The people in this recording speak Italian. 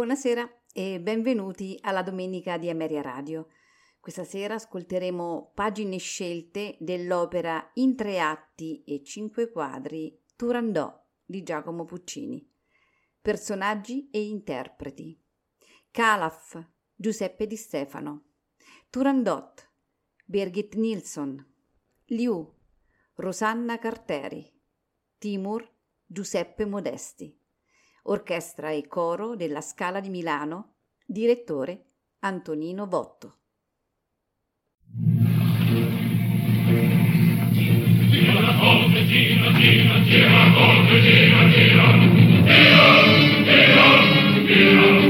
Buonasera e benvenuti alla domenica di Ameria Radio. Questa sera ascolteremo pagine scelte dell'opera in tre atti e cinque quadri Turandot di Giacomo Puccini. Personaggi e interpreti. Calaf Giuseppe Di Stefano. Turandot Birgit Nilsson. Liu Rosanna Carteri. Timur Giuseppe Modesti. Orchestra e coro della Scala di Milano, direttore Antonino Votto. Thank you.